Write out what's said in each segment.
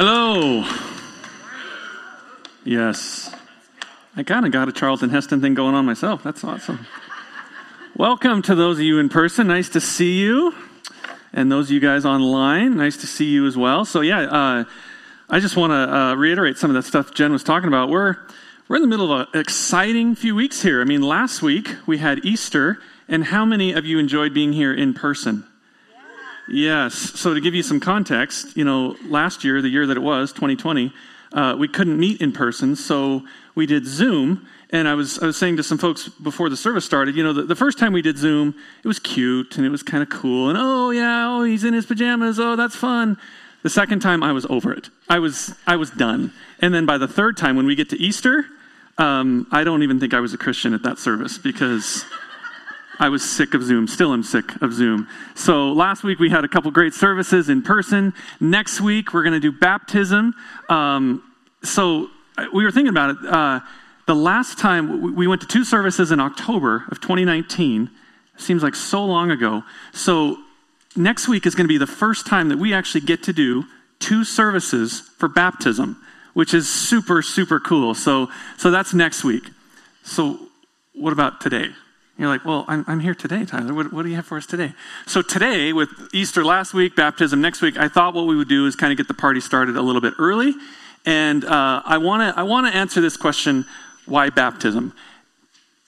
Hello. Yes. I kind of got a Charlton Heston thing going on myself. That's awesome. Welcome to those of you in person. Nice to see you. And those of you guys online, nice to see you as well. So, yeah, uh, I just want to uh, reiterate some of that stuff Jen was talking about. We're, we're in the middle of an exciting few weeks here. I mean, last week we had Easter, and how many of you enjoyed being here in person? Yes. So to give you some context, you know, last year, the year that it was, 2020, uh, we couldn't meet in person, so we did Zoom. And I was I was saying to some folks before the service started, you know, the, the first time we did Zoom, it was cute and it was kind of cool. And oh yeah, oh he's in his pajamas. Oh that's fun. The second time, I was over it. I was I was done. And then by the third time, when we get to Easter, um, I don't even think I was a Christian at that service because. I was sick of Zoom. Still am sick of Zoom. So last week we had a couple great services in person. Next week we're going to do baptism. Um, so uh, we were thinking about it. Uh, the last time we went to two services in October of 2019. Seems like so long ago. So next week is going to be the first time that we actually get to do two services for baptism, which is super super cool. So so that's next week. So what about today? You're like, well, I'm, I'm here today, Tyler. What, what do you have for us today? So, today, with Easter last week, baptism next week, I thought what we would do is kind of get the party started a little bit early. And uh, I want to I wanna answer this question why baptism?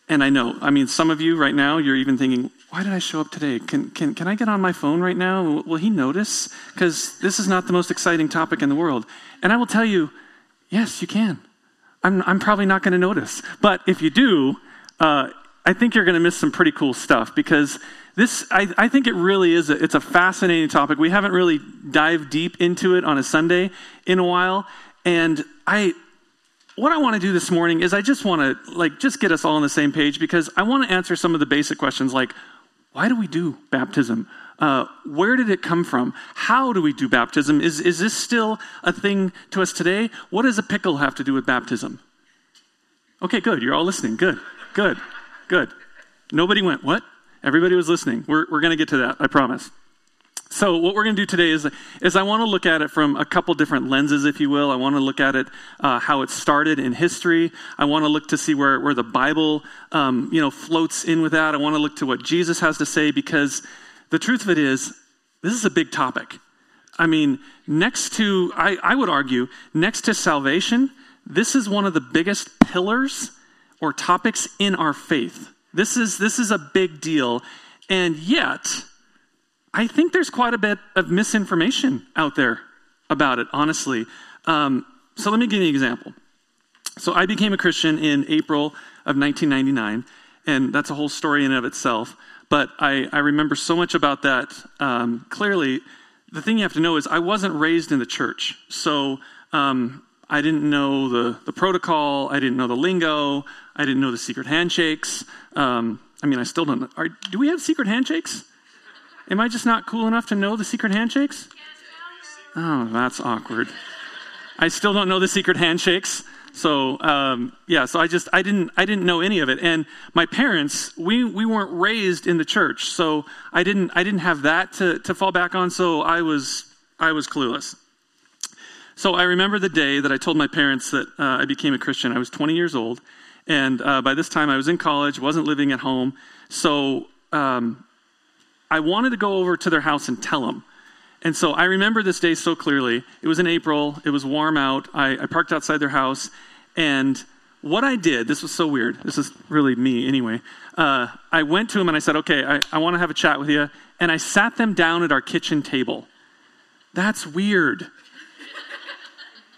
And I know, I mean, some of you right now, you're even thinking, why did I show up today? Can, can, can I get on my phone right now? Will he notice? Because this is not the most exciting topic in the world. And I will tell you, yes, you can. I'm, I'm probably not going to notice. But if you do, uh, I think you're going to miss some pretty cool stuff because this, I, I think it really is, a, it's a fascinating topic. We haven't really dived deep into it on a Sunday in a while. And I, what I want to do this morning is I just want to like just get us all on the same page because I want to answer some of the basic questions like why do we do baptism? Uh, where did it come from? How do we do baptism? Is is this still a thing to us today? What does a pickle have to do with baptism? Okay, good. You're all listening. Good, good. Good. Nobody went, What? Everybody was listening. We're, we're going to get to that, I promise. So, what we're going to do today is, is I want to look at it from a couple different lenses, if you will. I want to look at it, uh, how it started in history. I want to look to see where, where the Bible, um, you know, floats in with that. I want to look to what Jesus has to say because the truth of it is, this is a big topic. I mean, next to, I, I would argue, next to salvation, this is one of the biggest pillars or topics in our faith. This is, this is a big deal. And yet, I think there's quite a bit of misinformation out there about it, honestly. Um, so let me give you an example. So I became a Christian in April of 1999, and that's a whole story in and of itself. But I, I remember so much about that um, clearly. The thing you have to know is I wasn't raised in the church. So um, I didn't know the, the protocol. I didn't know the lingo. I didn't know the secret handshakes. Um, I mean, I still don't know. Are, do we have secret handshakes? Am I just not cool enough to know the secret handshakes? Oh, that's awkward. I still don't know the secret handshakes. So um, yeah, so I just I didn't I didn't know any of it, and my parents we we weren't raised in the church, so I didn't I didn't have that to to fall back on. So I was I was clueless. So I remember the day that I told my parents that uh, I became a Christian. I was 20 years old, and uh, by this time I was in college, wasn't living at home. So um, I wanted to go over to their house and tell them. And so I remember this day so clearly. It was in April, it was warm out. I, I parked outside their house, and what I did, this was so weird. This is really me anyway. Uh, I went to them and I said, Okay, I, I want to have a chat with you. And I sat them down at our kitchen table. That's weird.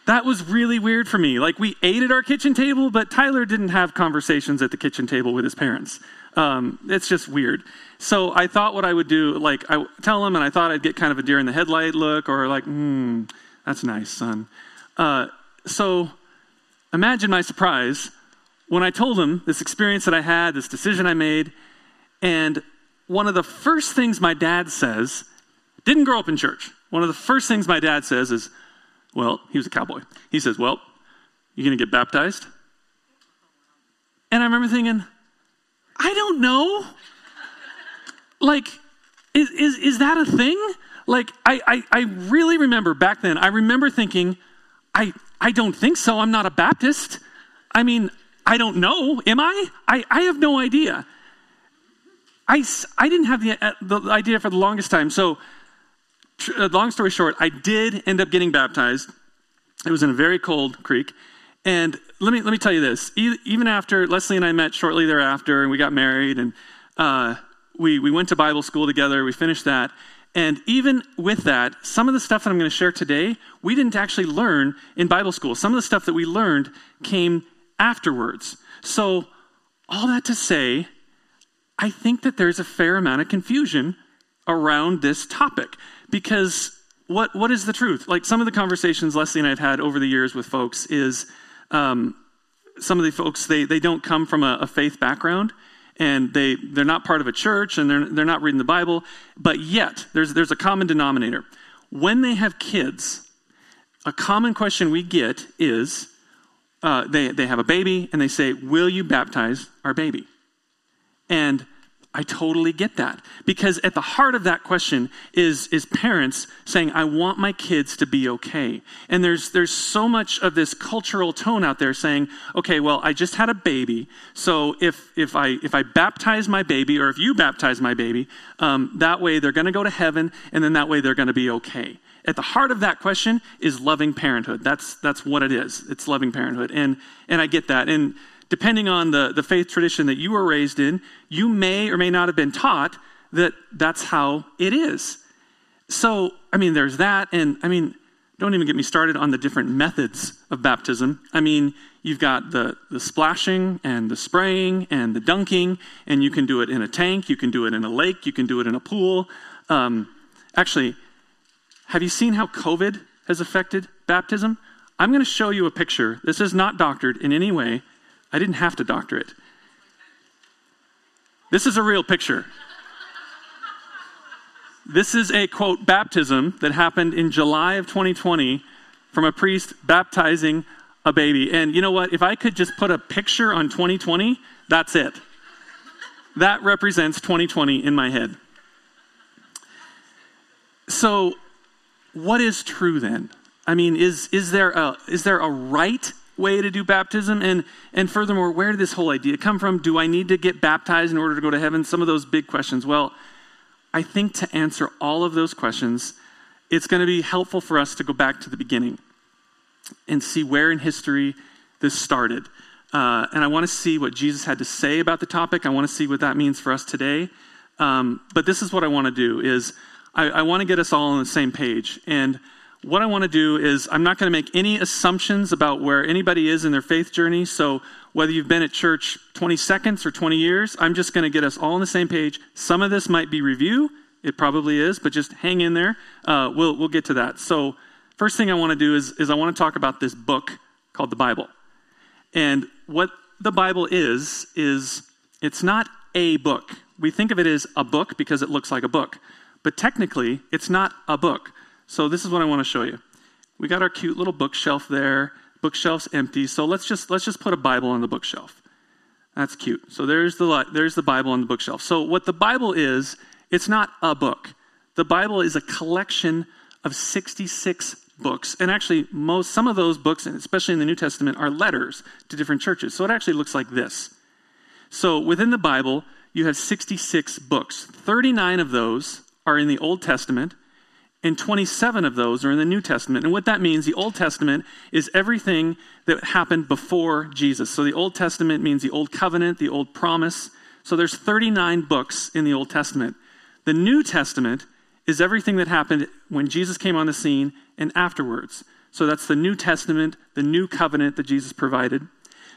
That was really weird for me. Like, we ate at our kitchen table, but Tyler didn't have conversations at the kitchen table with his parents. Um, it's just weird. So I thought what I would do, like, I tell him, and I thought I'd get kind of a deer in the headlight look, or like, hmm, that's nice, son. Uh, so imagine my surprise when I told him this experience that I had, this decision I made, and one of the first things my dad says, didn't grow up in church. One of the first things my dad says is, well, he was a cowboy. He says, Well, you going to get baptized? And I remember thinking, I don't know. Like, is, is, is that a thing? Like, I, I, I really remember back then, I remember thinking, I, I don't think so. I'm not a Baptist. I mean, I don't know. Am I? I, I have no idea. I, I didn't have the, uh, the idea for the longest time. So, long story short, I did end up getting baptized. It was in a very cold creek. And let me, let me tell you this. Even after Leslie and I met shortly thereafter, and we got married, and uh, we, we went to Bible school together, we finished that. And even with that, some of the stuff that I'm going to share today, we didn't actually learn in Bible school. Some of the stuff that we learned came afterwards. So, all that to say, I think that there's a fair amount of confusion around this topic because what, what is the truth? Like some of the conversations Leslie and I have had over the years with folks is um, some of the folks, they, they don't come from a, a faith background and they, they're not part of a church and they're, they're not reading the Bible, but yet there's, there's a common denominator. When they have kids, a common question we get is uh, they, they have a baby and they say, Will you baptize our baby? And I totally get that because at the heart of that question is, is parents saying, I want my kids to be okay. And there's, there's so much of this cultural tone out there saying, okay, well, I just had a baby. So if, if, I, if I baptize my baby or if you baptize my baby, um, that way they're going to go to heaven and then that way they're going to be okay. At the heart of that question is loving parenthood. That's, that's what it is. It's loving parenthood. And, and I get that. And depending on the, the faith tradition that you were raised in, you may or may not have been taught that that's how it is. So, I mean, there's that. And I mean, don't even get me started on the different methods of baptism. I mean, you've got the, the splashing and the spraying and the dunking, and you can do it in a tank, you can do it in a lake, you can do it in a pool. Um, actually, have you seen how COVID has affected baptism? I'm going to show you a picture. This is not doctored in any way I didn't have to doctor it. This is a real picture. This is a quote baptism that happened in July of 2020 from a priest baptizing a baby. And you know what? If I could just put a picture on 2020, that's it. That represents 2020 in my head. So, what is true then? I mean, is, is, there a, is there a right way to do baptism? And, and furthermore, where did this whole idea come from? Do I need to get baptized in order to go to heaven? Some of those big questions. Well, I think to answer all of those questions, it's going to be helpful for us to go back to the beginning and see where in history this started. Uh, and I want to see what Jesus had to say about the topic. I want to see what that means for us today. Um, but this is what I want to do: is I, I want to get us all on the same page. And what I want to do is, I'm not going to make any assumptions about where anybody is in their faith journey. So, whether you've been at church 20 seconds or 20 years, I'm just going to get us all on the same page. Some of this might be review, it probably is, but just hang in there. Uh, we'll, we'll get to that. So, first thing I want to do is, is I want to talk about this book called the Bible. And what the Bible is, is it's not a book. We think of it as a book because it looks like a book. But technically, it's not a book. So this is what I want to show you. We got our cute little bookshelf there. Bookshelf's empty. So let's just let's just put a Bible on the bookshelf. That's cute. So there's the there's the Bible on the bookshelf. So what the Bible is, it's not a book. The Bible is a collection of 66 books. And actually most some of those books, and especially in the New Testament, are letters to different churches. So it actually looks like this. So within the Bible, you have 66 books. 39 of those are in the Old Testament and 27 of those are in the New Testament. And what that means, the Old Testament is everything that happened before Jesus. So the Old Testament means the Old Covenant, the Old Promise. So there's 39 books in the Old Testament. The New Testament is everything that happened when Jesus came on the scene and afterwards. So that's the New Testament, the New Covenant that Jesus provided.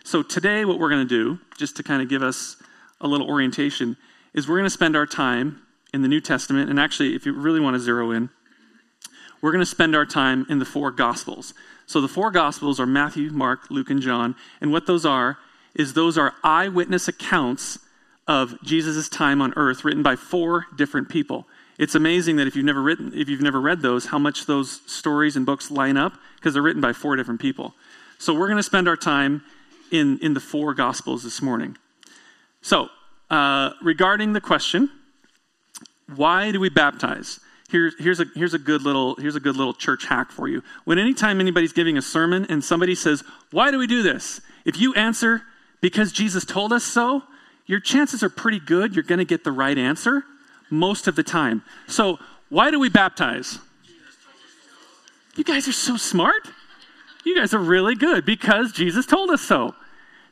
So today, what we're going to do, just to kind of give us a little orientation, is we're going to spend our time in the New Testament. And actually, if you really want to zero in, we're going to spend our time in the four Gospels. So the four Gospels are Matthew, Mark, Luke, and John. And what those are is those are eyewitness accounts of Jesus' time on earth written by four different people. It's amazing that if you've never written, if you've never read those, how much those stories and books line up because they're written by four different people. So we're going to spend our time in, in the four Gospels this morning. So, uh, regarding the question, why do we baptize? Here's, here's, a, here's, a good little, here's a good little church hack for you. When anytime anybody's giving a sermon and somebody says, Why do we do this? If you answer, Because Jesus told us so, your chances are pretty good you're going to get the right answer most of the time. So, why do we baptize? You guys are so smart. You guys are really good because Jesus told us so.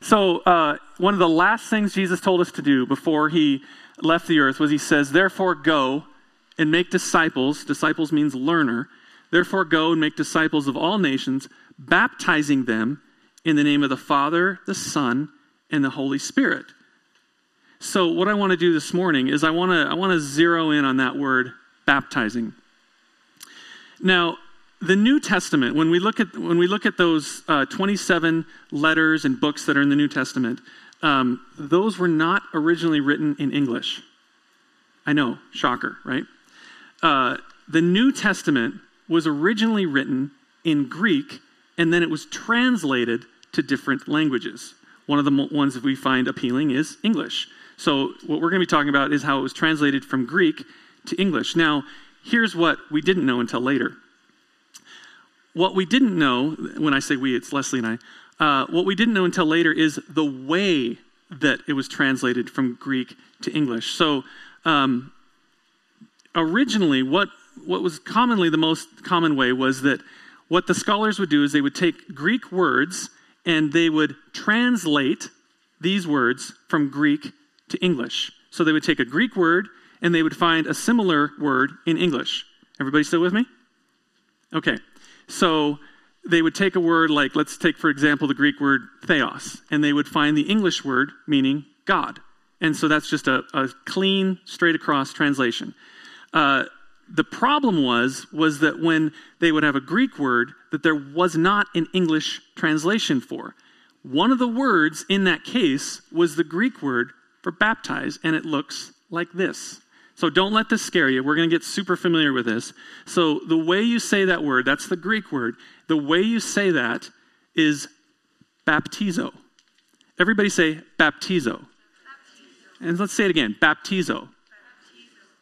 So, uh, one of the last things Jesus told us to do before he left the earth was he says, Therefore, go and make disciples. Disciples means learner. Therefore, go and make disciples of all nations, baptizing them in the name of the Father, the Son, and the Holy Spirit. So, what I want to do this morning is I want to I want to zero in on that word baptizing. Now, the New Testament, when we look at, when we look at those uh, 27 letters and books that are in the New Testament, um, those were not originally written in English. I know, shocker, right? Uh, the New Testament was originally written in Greek, and then it was translated to different languages. One of the ones that we find appealing is English. So, what we're going to be talking about is how it was translated from Greek to English. Now, here's what we didn't know until later what we didn't know, when I say we, it's Leslie and I, uh, what we didn't know until later is the way that it was translated from Greek to English. So, um, originally, what, what was commonly the most common way was that what the scholars would do is they would take Greek words and they would translate these words from Greek to English. So they would take a Greek word and they would find a similar word in English. Everybody still with me? Okay. So they would take a word like, let's take, for example, the Greek word theos, and they would find the English word meaning God. And so that's just a, a clean, straight across translation. Uh, the problem was was that when they would have a Greek word that there was not an English translation for. One of the words in that case was the Greek word for baptize, and it looks like this. So don't let this scare you. We're going to get super familiar with this. So the way you say that word, that's the Greek word, the way you say that is baptizo. Everybody say baptizo. baptizo. And let's say it again baptizo. baptizo.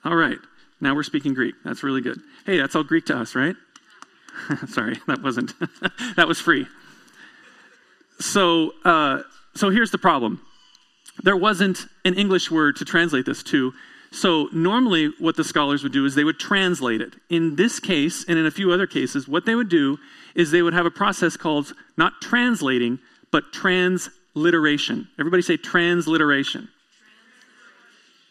All right. Now we're speaking Greek. That's really good. Hey, that's all Greek to us, right? Sorry, that wasn't. that was free. So, uh, so here's the problem. There wasn't an English word to translate this to, so, normally, what the scholars would do is they would translate it. In this case, and in a few other cases, what they would do is they would have a process called not translating, but transliteration. Everybody say transliteration.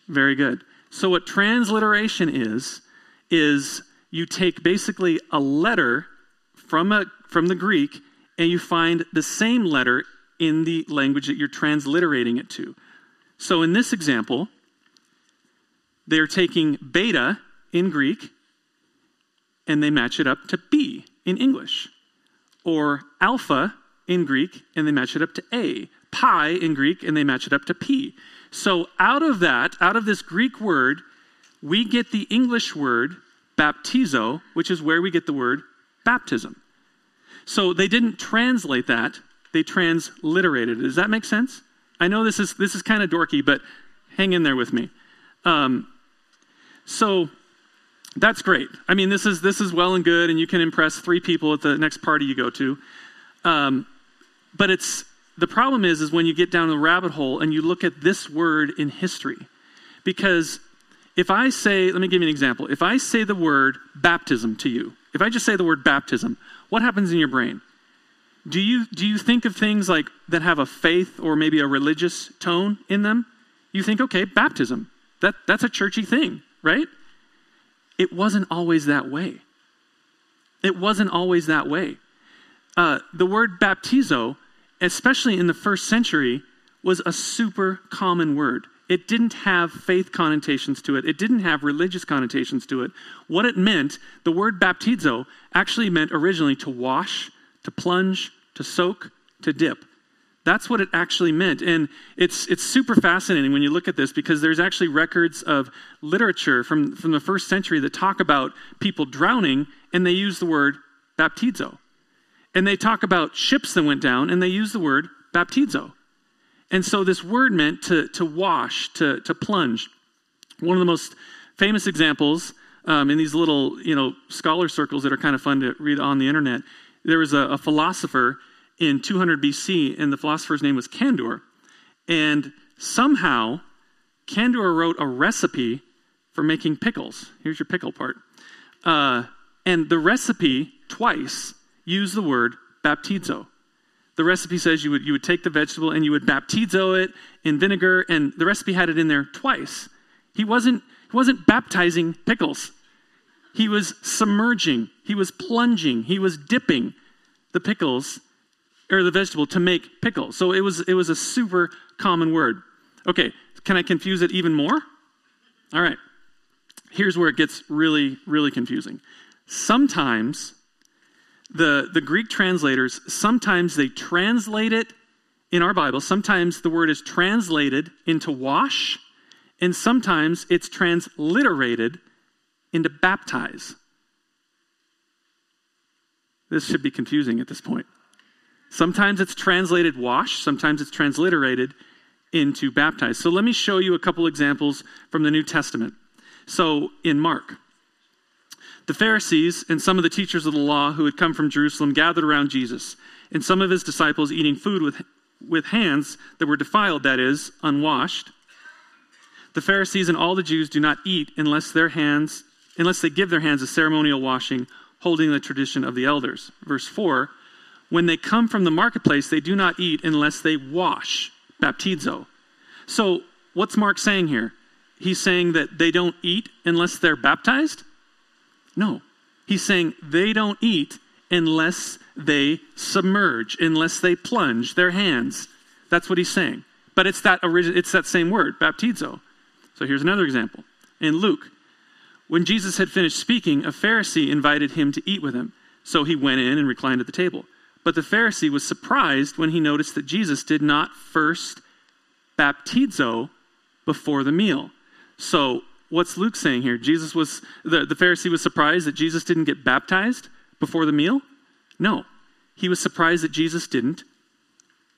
Very good. So, what transliteration is, is you take basically a letter from, a, from the Greek and you find the same letter in the language that you're transliterating it to. So, in this example, they're taking beta in Greek and they match it up to B in English. Or alpha in Greek and they match it up to A. Pi in Greek and they match it up to P. So out of that, out of this Greek word, we get the English word baptizo, which is where we get the word baptism. So they didn't translate that, they transliterated it. Does that make sense? I know this is this is kind of dorky, but hang in there with me. Um, so that's great. I mean, this is this is well and good, and you can impress three people at the next party you go to. Um, but it's the problem is is when you get down the rabbit hole and you look at this word in history, because if I say, let me give you an example. If I say the word baptism to you, if I just say the word baptism, what happens in your brain? Do you do you think of things like that have a faith or maybe a religious tone in them? You think, okay, baptism. That that's a churchy thing right? It wasn't always that way. It wasn't always that way. Uh, the word baptizo, especially in the first century, was a super common word. It didn't have faith connotations to it. It didn't have religious connotations to it. What it meant, the word baptizo, actually meant originally to wash, to plunge, to soak, to dip. That's what it actually meant. And it's, it's super fascinating when you look at this because there's actually records of literature from, from the first century that talk about people drowning and they use the word baptizo. And they talk about ships that went down and they use the word baptizo. And so this word meant to, to wash, to, to plunge. One of the most famous examples um, in these little, you know, scholar circles that are kind of fun to read on the internet. There was a, a philosopher in 200 BC, and the philosopher's name was Candur. And somehow, Candur wrote a recipe for making pickles. Here's your pickle part. Uh, and the recipe twice used the word baptizo. The recipe says you would, you would take the vegetable and you would baptizo it in vinegar, and the recipe had it in there twice. He wasn't, he wasn't baptizing pickles. He was submerging, he was plunging, he was dipping the pickles or the vegetable to make pickles. So it was it was a super common word. Okay, can I confuse it even more? All right. Here's where it gets really really confusing. Sometimes the the Greek translators sometimes they translate it in our Bible. Sometimes the word is translated into wash and sometimes it's transliterated into baptize. This should be confusing at this point. Sometimes it's translated wash, sometimes it's transliterated into baptize. So let me show you a couple examples from the New Testament. So in Mark, the Pharisees and some of the teachers of the law who had come from Jerusalem gathered around Jesus, and some of his disciples eating food with, with hands that were defiled, that is, unwashed. The Pharisees and all the Jews do not eat unless their hands unless they give their hands a ceremonial washing, holding the tradition of the elders. Verse 4 When they come from the marketplace, they do not eat unless they wash, baptizo. So, what's Mark saying here? He's saying that they don't eat unless they're baptized? No. He's saying they don't eat unless they submerge, unless they plunge their hands. That's what he's saying. But it's that, it's that same word, baptizo. So here's another example. In Luke, when Jesus had finished speaking, a Pharisee invited him to eat with him. So he went in and reclined at the table. But the Pharisee was surprised when he noticed that Jesus did not first baptizo before the meal. So what's Luke saying here? Jesus was the, the Pharisee was surprised that Jesus didn't get baptized before the meal? No. He was surprised that Jesus didn't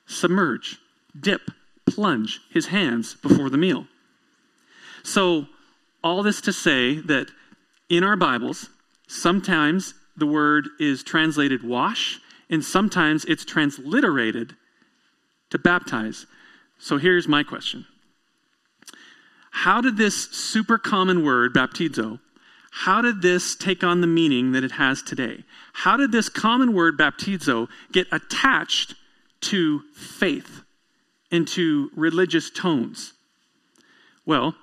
submerge, dip, plunge his hands before the meal. So, all this to say that in our Bibles, sometimes the word is translated wash, and sometimes it's transliterated to baptize. So, here's my question How did this super common word, baptizo, how did this take on the meaning that it has today? How did this common word, baptizo, get attached to faith and to religious tones? Well,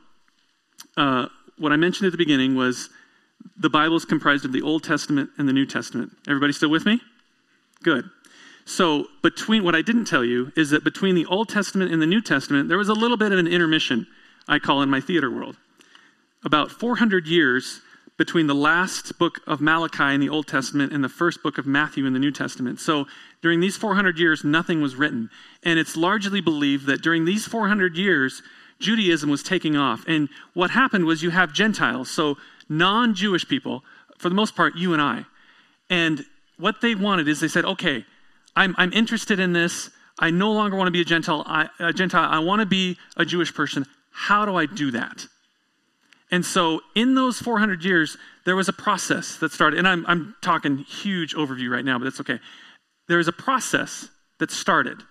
uh, what I mentioned at the beginning was the Bible is comprised of the Old Testament and the New Testament. Everybody still with me? Good. So, between what I didn't tell you is that between the Old Testament and the New Testament, there was a little bit of an intermission, I call in my theater world. About 400 years between the last book of Malachi in the Old Testament and the first book of Matthew in the New Testament. So, during these 400 years, nothing was written. And it's largely believed that during these 400 years, Judaism was taking off. And what happened was you have Gentiles, so non Jewish people, for the most part, you and I. And what they wanted is they said, okay, I'm, I'm interested in this. I no longer want to be a Gentile. I, a Gentile. I want to be a Jewish person. How do I do that? And so, in those 400 years, there was a process that started. And I'm, I'm talking huge overview right now, but that's okay. There was a process that started.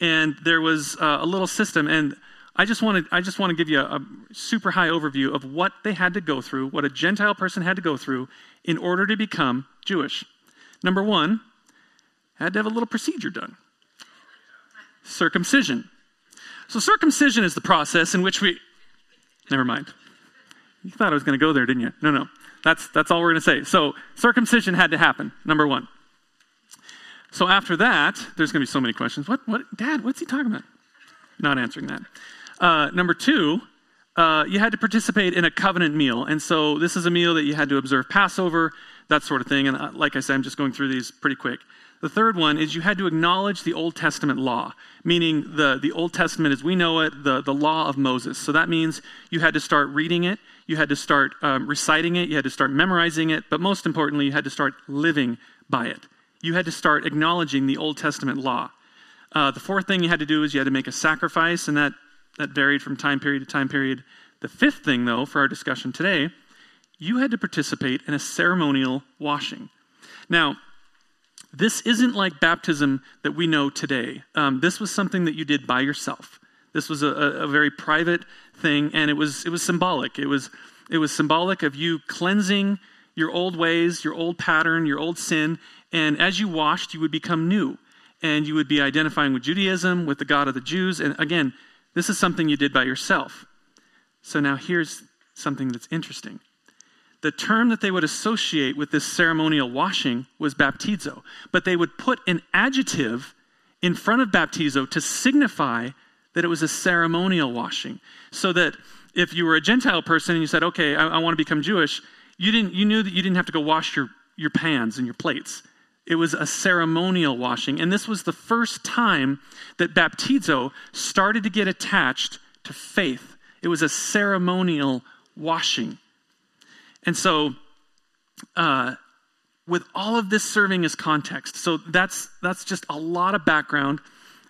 And there was uh, a little system. And I just want to I just want to give you a, a, super high overview of what they had to go through, what a Gentile person had to go through in order to become Jewish. Number one, had to have a little procedure done. Circumcision. So circumcision is the process in which we never mind. You thought I was going to go there, didn't you? No, no. That's that's all we're going to say. So circumcision had to happen. Number one. So after that, there's going to be so many questions. What what dad, what's he talking about? Not answering that. Uh, number two, uh, you had to participate in a covenant meal. And so this is a meal that you had to observe Passover, that sort of thing. And uh, like I said, I'm just going through these pretty quick. The third one is you had to acknowledge the Old Testament law, meaning the, the Old Testament as we know it, the, the law of Moses. So that means you had to start reading it, you had to start um, reciting it, you had to start memorizing it, but most importantly, you had to start living by it. You had to start acknowledging the Old Testament law. Uh, the fourth thing you had to do is you had to make a sacrifice, and that that varied from time period to time period. The fifth thing, though, for our discussion today, you had to participate in a ceremonial washing. Now, this isn't like baptism that we know today. Um, this was something that you did by yourself. This was a, a, very private thing, and it was it was symbolic. It was it was symbolic of you cleansing your old ways, your old pattern, your old sin, and as you washed, you would become new, and you would be identifying with Judaism, with the God of the Jews. And again, this is something you did by yourself. So now here's something that's interesting the term that they would associate with this ceremonial washing was baptizo, but they would put an adjective in front of baptizo to signify that it was a ceremonial washing. So that if you were a Gentile person and you said, okay, I, I want to become Jewish, you, didn't, you knew that you didn't have to go wash your, your pans and your plates. It was a ceremonial washing. And this was the first time that baptizo started to get attached to faith. It was a ceremonial washing. And so, uh, with all of this serving as context, so that's that's just a lot of background,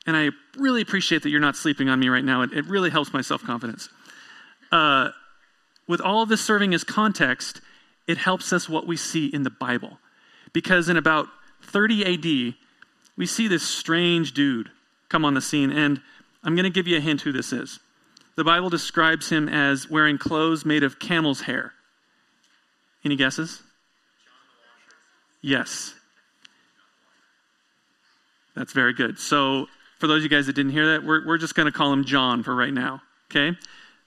and I really appreciate that you're not sleeping on me right now. It, it really helps my self confidence. Uh, with all of this serving as context, it helps us what we see in the Bible, because in about 30 AD, we see this strange dude come on the scene, and I'm going to give you a hint who this is. The Bible describes him as wearing clothes made of camel's hair. Any guesses? Yes. That's very good. So, for those of you guys that didn't hear that, we're, we're just going to call him John for right now. Okay?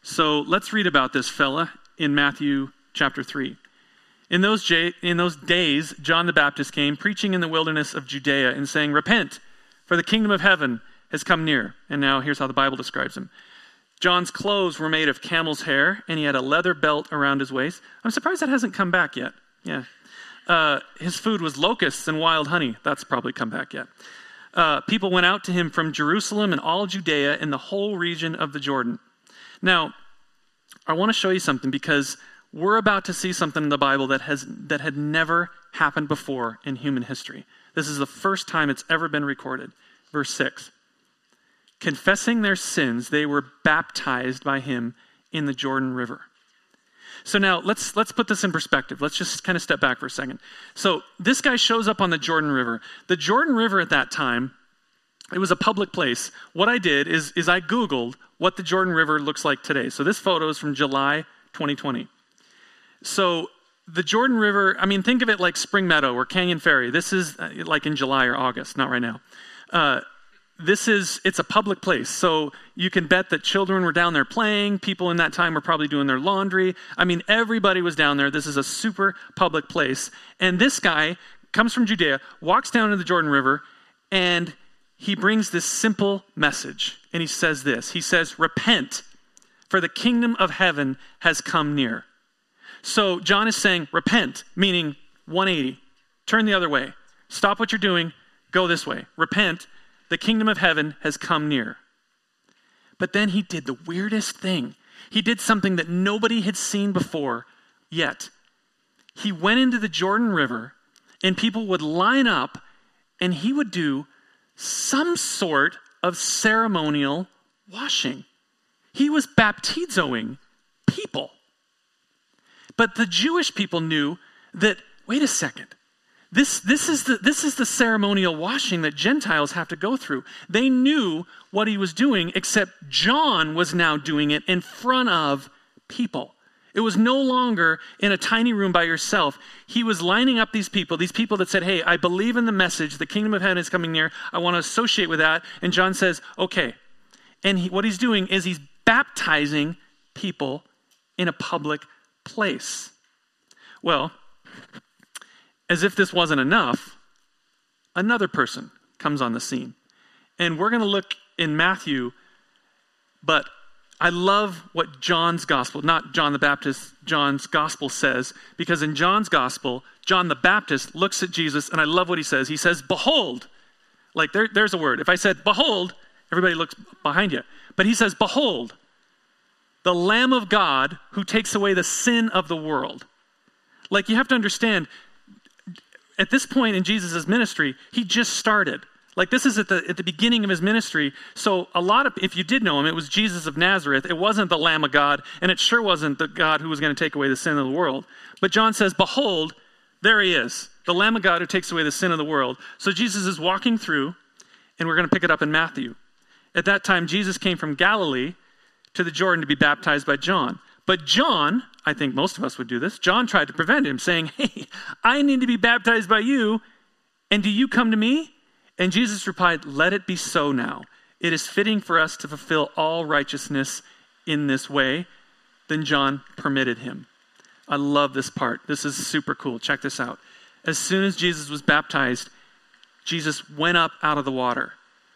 So, let's read about this fella in Matthew chapter 3. In those, j- in those days, John the Baptist came preaching in the wilderness of Judea and saying, Repent, for the kingdom of heaven has come near. And now here's how the Bible describes him John's clothes were made of camel's hair, and he had a leather belt around his waist. I'm surprised that hasn't come back yet. Yeah. Uh, his food was locusts and wild honey. That's probably come back yet. Uh, people went out to him from Jerusalem and all Judea and the whole region of the Jordan. Now, I want to show you something because we're about to see something in the Bible that, has, that had never happened before in human history. This is the first time it's ever been recorded. Verse 6 confessing their sins, they were baptized by him in the Jordan River. So now let's let's put this in perspective. Let's just kind of step back for a second. So this guy shows up on the Jordan River. The Jordan River at that time, it was a public place. What I did is is I googled what the Jordan River looks like today. So this photo is from July 2020. So the Jordan River, I mean, think of it like Spring Meadow or Canyon Ferry. This is uh, like in July or August, not right now. Uh, this is it's a public place. So you can bet that children were down there playing. People in that time were probably doing their laundry. I mean everybody was down there. This is a super public place. And this guy comes from judea walks down to the jordan river and he brings this simple message. And he says this. He says repent for the kingdom of heaven has come near. So john is saying repent meaning 180 turn the other way. Stop what you're doing. Go this way. Repent the kingdom of heaven has come near. But then he did the weirdest thing. He did something that nobody had seen before yet. He went into the Jordan River, and people would line up, and he would do some sort of ceremonial washing. He was baptizoing people. But the Jewish people knew that, wait a second, this, this, is the, this is the ceremonial washing that Gentiles have to go through. They knew what he was doing, except John was now doing it in front of people. It was no longer in a tiny room by yourself. He was lining up these people, these people that said, Hey, I believe in the message. The kingdom of heaven is coming near. I want to associate with that. And John says, Okay. And he, what he's doing is he's baptizing people in a public place. Well, as if this wasn't enough, another person comes on the scene. And we're going to look in Matthew, but I love what John's gospel, not John the Baptist, John's gospel says, because in John's gospel, John the Baptist looks at Jesus, and I love what he says. He says, Behold, like there, there's a word. If I said, Behold, everybody looks behind you. But he says, Behold, the Lamb of God who takes away the sin of the world. Like you have to understand, at this point in Jesus' ministry, he just started. Like this is at the at the beginning of his ministry. So a lot of if you did know him, it was Jesus of Nazareth. It wasn't the Lamb of God, and it sure wasn't the God who was going to take away the sin of the world. But John says, "Behold, there he is, the Lamb of God who takes away the sin of the world." So Jesus is walking through, and we're going to pick it up in Matthew. At that time, Jesus came from Galilee to the Jordan to be baptized by John. But John, I think most of us would do this, John tried to prevent him, saying, Hey, I need to be baptized by you, and do you come to me? And Jesus replied, Let it be so now. It is fitting for us to fulfill all righteousness in this way. Then John permitted him. I love this part. This is super cool. Check this out. As soon as Jesus was baptized, Jesus went up out of the water.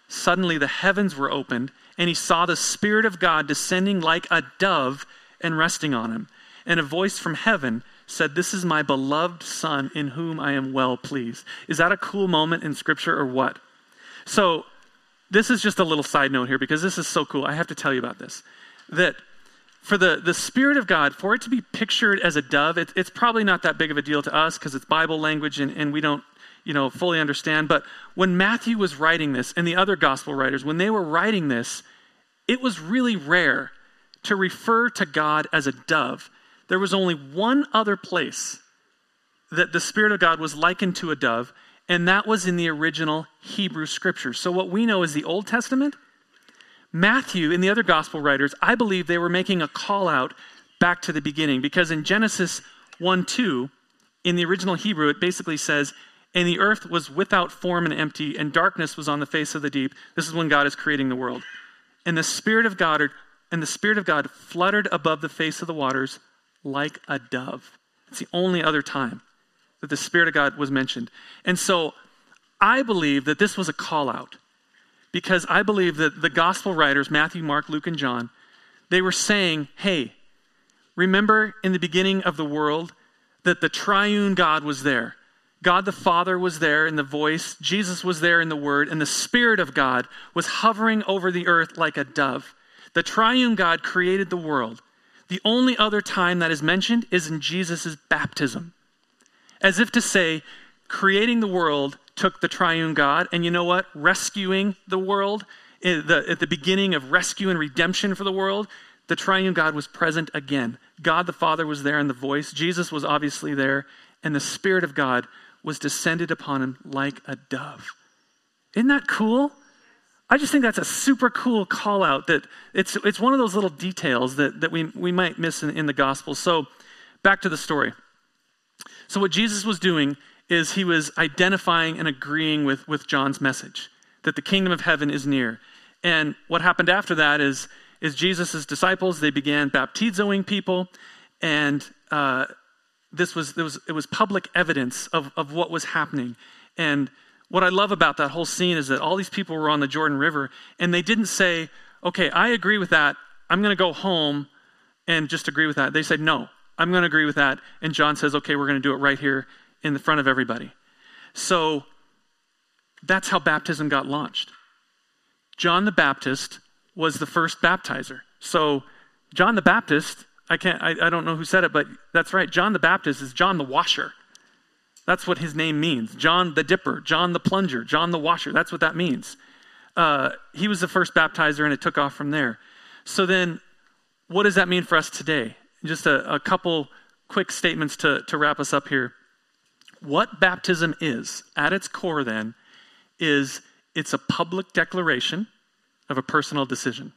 Suddenly the heavens were opened, and he saw the Spirit of God descending like a dove and resting on him. And a voice from heaven said, This is my beloved Son in whom I am well pleased. Is that a cool moment in Scripture or what? So, this is just a little side note here because this is so cool. I have to tell you about this. That for the, the Spirit of God, for it to be pictured as a dove, it, it's probably not that big of a deal to us because it's Bible language and, and we don't you know, fully understand. But when Matthew was writing this and the other gospel writers, when they were writing this, it was really rare to refer to God as a dove. There was only one other place that the Spirit of God was likened to a dove, and that was in the original Hebrew scriptures. So, what we know is the Old Testament. Matthew and the other gospel writers, I believe they were making a call out back to the beginning because in Genesis 1 2, in the original Hebrew, it basically says, And the earth was without form and empty, and darkness was on the face of the deep. This is when God is creating the world. And the Spirit of God and the Spirit of God fluttered above the face of the waters like a dove. It's the only other time that the Spirit of God was mentioned. And so I believe that this was a call out because I believe that the gospel writers, Matthew, Mark, Luke, and John, they were saying, hey, remember in the beginning of the world that the triune God was there. God the Father was there in the voice, Jesus was there in the Word, and the Spirit of God was hovering over the earth like a dove. The triune God created the world. The only other time that is mentioned is in Jesus' baptism. As if to say, creating the world took the triune God, and you know what? Rescuing the world, at the, beginning of rescue and redemption for the world, the triune God was present again. God the Father was there in the voice, Jesus was obviously there, and the Spirit of God was descended upon him like a dove. Isn't that cool? I just think that's a super cool call out that it's, it's one of those little details that, that we, we might miss in, in the gospel. So, back to the story. So, what Jesus was doing is he was identifying and agreeing with, with John's message that the kingdom of heaven is near. And what happened after that is, is Jesus' disciples, they began baptizoing people, and uh, this was, was, it was public evidence of, of what was happening. And what I love about that whole scene is that all these people were on the Jordan River and they didn't say, okay, I agree with that. I'm going to go home and just agree with that. They said, no, I'm going to agree with that. And John says, okay, we're going to do it right here in the front of everybody. So that's how baptism got launched. John the Baptist was the first baptizer. So John the Baptist, I can't I, I don't know who said it, but that's right. John the Baptist is John the washer. That's what his name means. John the Dipper, John the Plunger, John the Washer. That's what that means. Uh, he was the first baptizer, and it took off from there. So then, what does that mean for us today? Just a, a couple quick statements to, to wrap us up here. What baptism is, at its core, then, is it's a public declaration of a personal decision.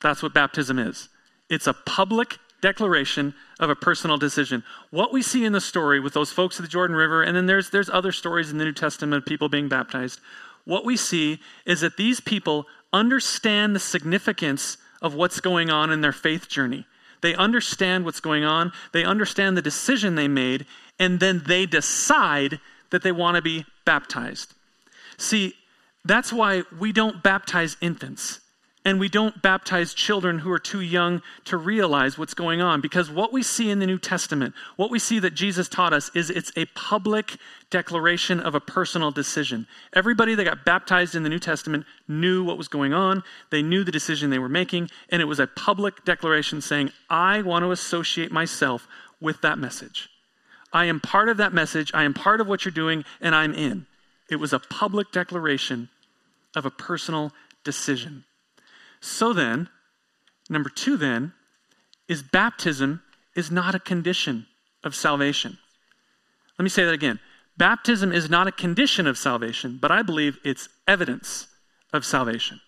That's what baptism is. It's a public declaration of a personal decision. What we see in the story with those folks at the Jordan River, and then there's, there's other stories in the New Testament of people being baptized, what we see is that these people understand the significance of what's going on in their faith journey. They understand what's going on, they understand the decision they made, and then they decide that they want to be baptized. See, that's why we don't baptize infants. And we don't baptize children who are too young to realize what's going on because what we see in the New Testament, what we see that Jesus taught us, is it's a public declaration of a personal decision. Everybody that got baptized in the New Testament knew what was going on, they knew the decision they were making, and it was a public declaration saying, I want to associate myself with that message. I am part of that message, I am part of what you're doing, and I'm in. it was a public declaration of a personal decision. So then, number two, then, is baptism is not a condition of salvation. Let me say that again. Baptism is not a condition of salvation, but I believe it's evidence of salvation.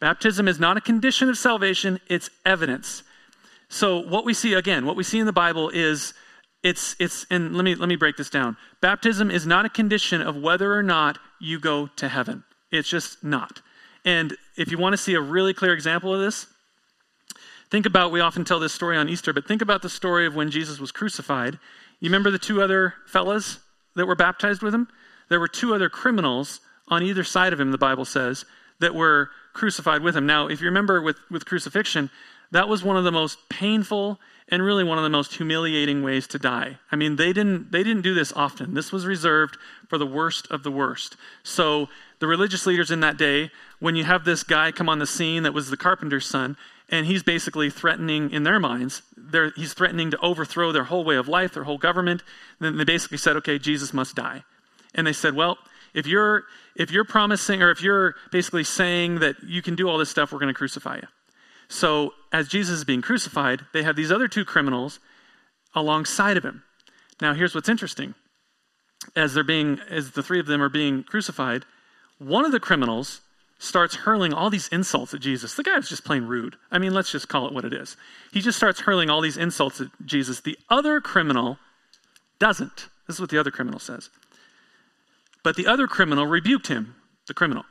Baptism is not a condition of salvation, it's evidence. So what we see again, what we see in the Bible is it's it's and let me let me break this down. Baptism is not a condition of whether or not you go to heaven. It's just not. And if you want to see a really clear example of this, think about we often tell this story on Easter, but think about the story of when Jesus was crucified. You remember the two other fellas that were baptized with him? There were two other criminals on either side of him, the Bible says, that were crucified with him. Now, if you remember with, with crucifixion, that was one of the most painful and really one of the most humiliating ways to die. I mean, they didn't they didn't do this often. This was reserved for the worst of the worst. So, the religious leaders in that day, when you have this guy come on the scene that was the carpenter's son, and he's basically threatening in their minds, he's threatening to overthrow their whole way of life, their whole government, then they basically said, "Okay, Jesus must die." And they said, "Well, if you're if you're promising or if you're basically saying that you can do all this stuff, we're going to crucify you." So, as Jesus is being crucified, they have these other two criminals alongside of him. Now, here's what's interesting. As they're being as the three of them are being crucified, one of the criminals starts hurling all these insults at Jesus. The guy was just plain rude. I mean, let's just call it what it is. He just starts hurling all these insults at Jesus. The other criminal doesn't. This is what the other criminal says. But the other criminal rebuked him, the criminal.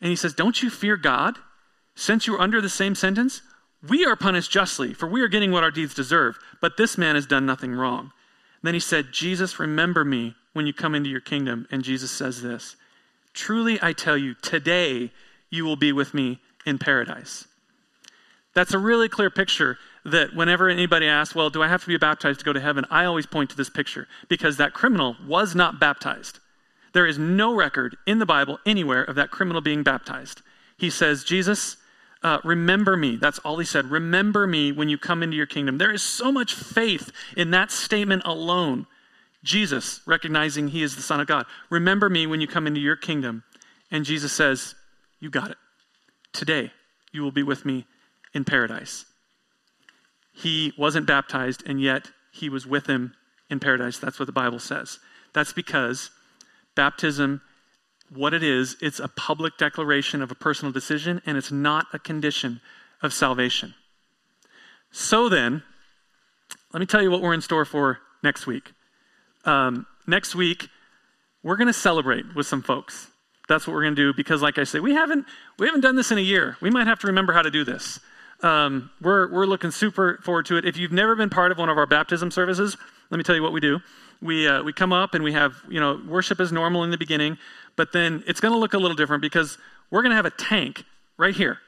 And he says, Don't you fear God? Since you are under the same sentence, we are punished justly, for we are getting what our deeds deserve. But this man has done nothing wrong. Then he said, Jesus, remember me when you come into your kingdom. And Jesus says this Truly I tell you, today you will be with me in paradise. That's a really clear picture that whenever anybody asks, Well, do I have to be baptized to go to heaven? I always point to this picture because that criminal was not baptized. There is no record in the Bible anywhere of that criminal being baptized. He says, Jesus, uh, remember me. That's all he said. Remember me when you come into your kingdom. There is so much faith in that statement alone. Jesus, recognizing he is the Son of God. Remember me when you come into your kingdom. And Jesus says, You got it. Today, you will be with me in paradise. He wasn't baptized, and yet he was with him in paradise. That's what the Bible says. That's because baptism what it is, it's a public declaration of a personal decision, and it's not a condition of salvation. So then, let me tell you what we're in store for next week. Um, next week, we're going to celebrate with some folks. That's what we're going to do because, like I say, we haven't we haven't done this in a year. We might have to remember how to do this. Um, we're we're looking super forward to it. If you've never been part of one of our baptism services, let me tell you what we do. We uh, we come up and we have you know worship as normal in the beginning, but then it's going to look a little different because we're going to have a tank right here,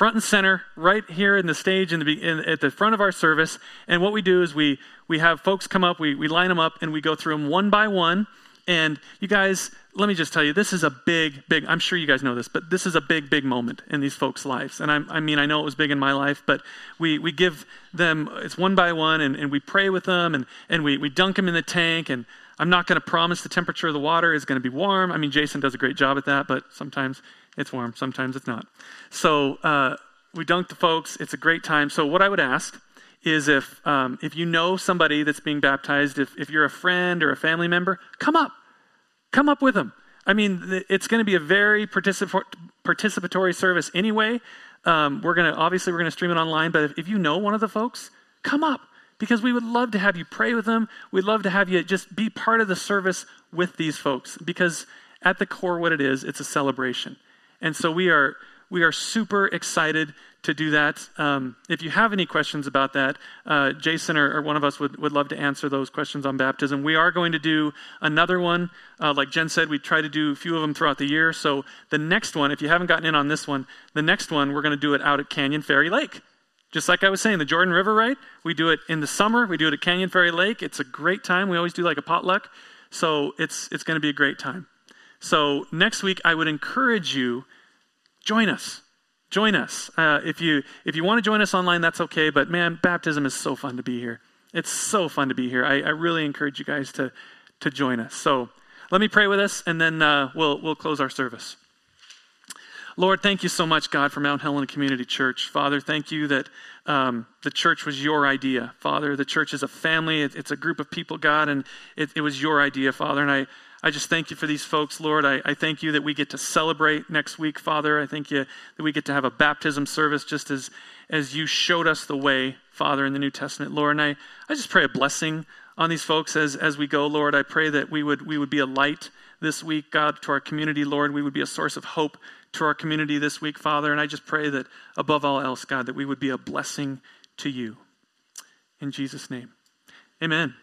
front and center, right here in the stage in the, in, at the front of our service. And what we do is we, we have folks come up, we, we line them up, and we go through them one by one. And you guys, let me just tell you, this is a big, big, I'm sure you guys know this, but this is a big, big moment in these folks' lives. And I, I mean, I know it was big in my life, but we, we give them, it's one by one, and, and we pray with them, and, and we, we dunk them in the tank, and I'm not going to promise the temperature of the water is going to be warm. I mean, Jason does a great job at that, but sometimes it's warm, sometimes it's not. So uh, we dunk the folks. It's a great time. So what I would ask is if um, if you know somebody that's being baptized, if if you're a friend or a family member, come up, come up with them. I mean, it's going to be a very particip- participatory service anyway. Um, we're going to obviously we're going to stream it online, but if, if you know one of the folks, come up because we would love to have you pray with them. We'd love to have you just be part of the service with these folks because at the core, what it is, it's a celebration. And so we are we are super excited to do that. Um, if you have any questions about that, uh, Jason or, or, one of us would, would love to answer those questions on baptism. We are going to do another one. Uh, like Jen said, we try to do a few of them throughout the year. So the next one, if you haven't gotten in on this one, the next one, we're going to do it out at Canyon Ferry Lake. Just like I was saying, the Jordan River right? we do it in the summer. We do it at Canyon Ferry Lake. It's a great time. We always do like a potluck. So it's, it's going to be a great time. So next week, I would encourage you, join us. Join us. Uh, if you if you want to join us online, that's okay. But man, baptism is so fun to be here. It's so fun to be here. I, I really encourage you guys to to join us. So let me pray with us, and then uh, we'll, we'll close our service. Lord, thank you so much, God, for Mount Helena Community Church. Father, thank you that um, the church was your idea. Father, the church is a family, it, it's a group of people, God, and it, it, was your idea, Father. And I, I just thank you for these folks, Lord. I, I thank you that we get to celebrate next week, Father. I thank you that we get to have a baptism service just as, as you showed us the way, Father, in the New Testament, Lord. And I, I just pray a blessing on these folks as, as we go, Lord. I pray that we would, we would be a light this week, God, to our community, Lord. We would be a source of hope to our community this week, Father. And I just pray that above all else, God, that we would be a blessing to you. In Jesus' name, amen.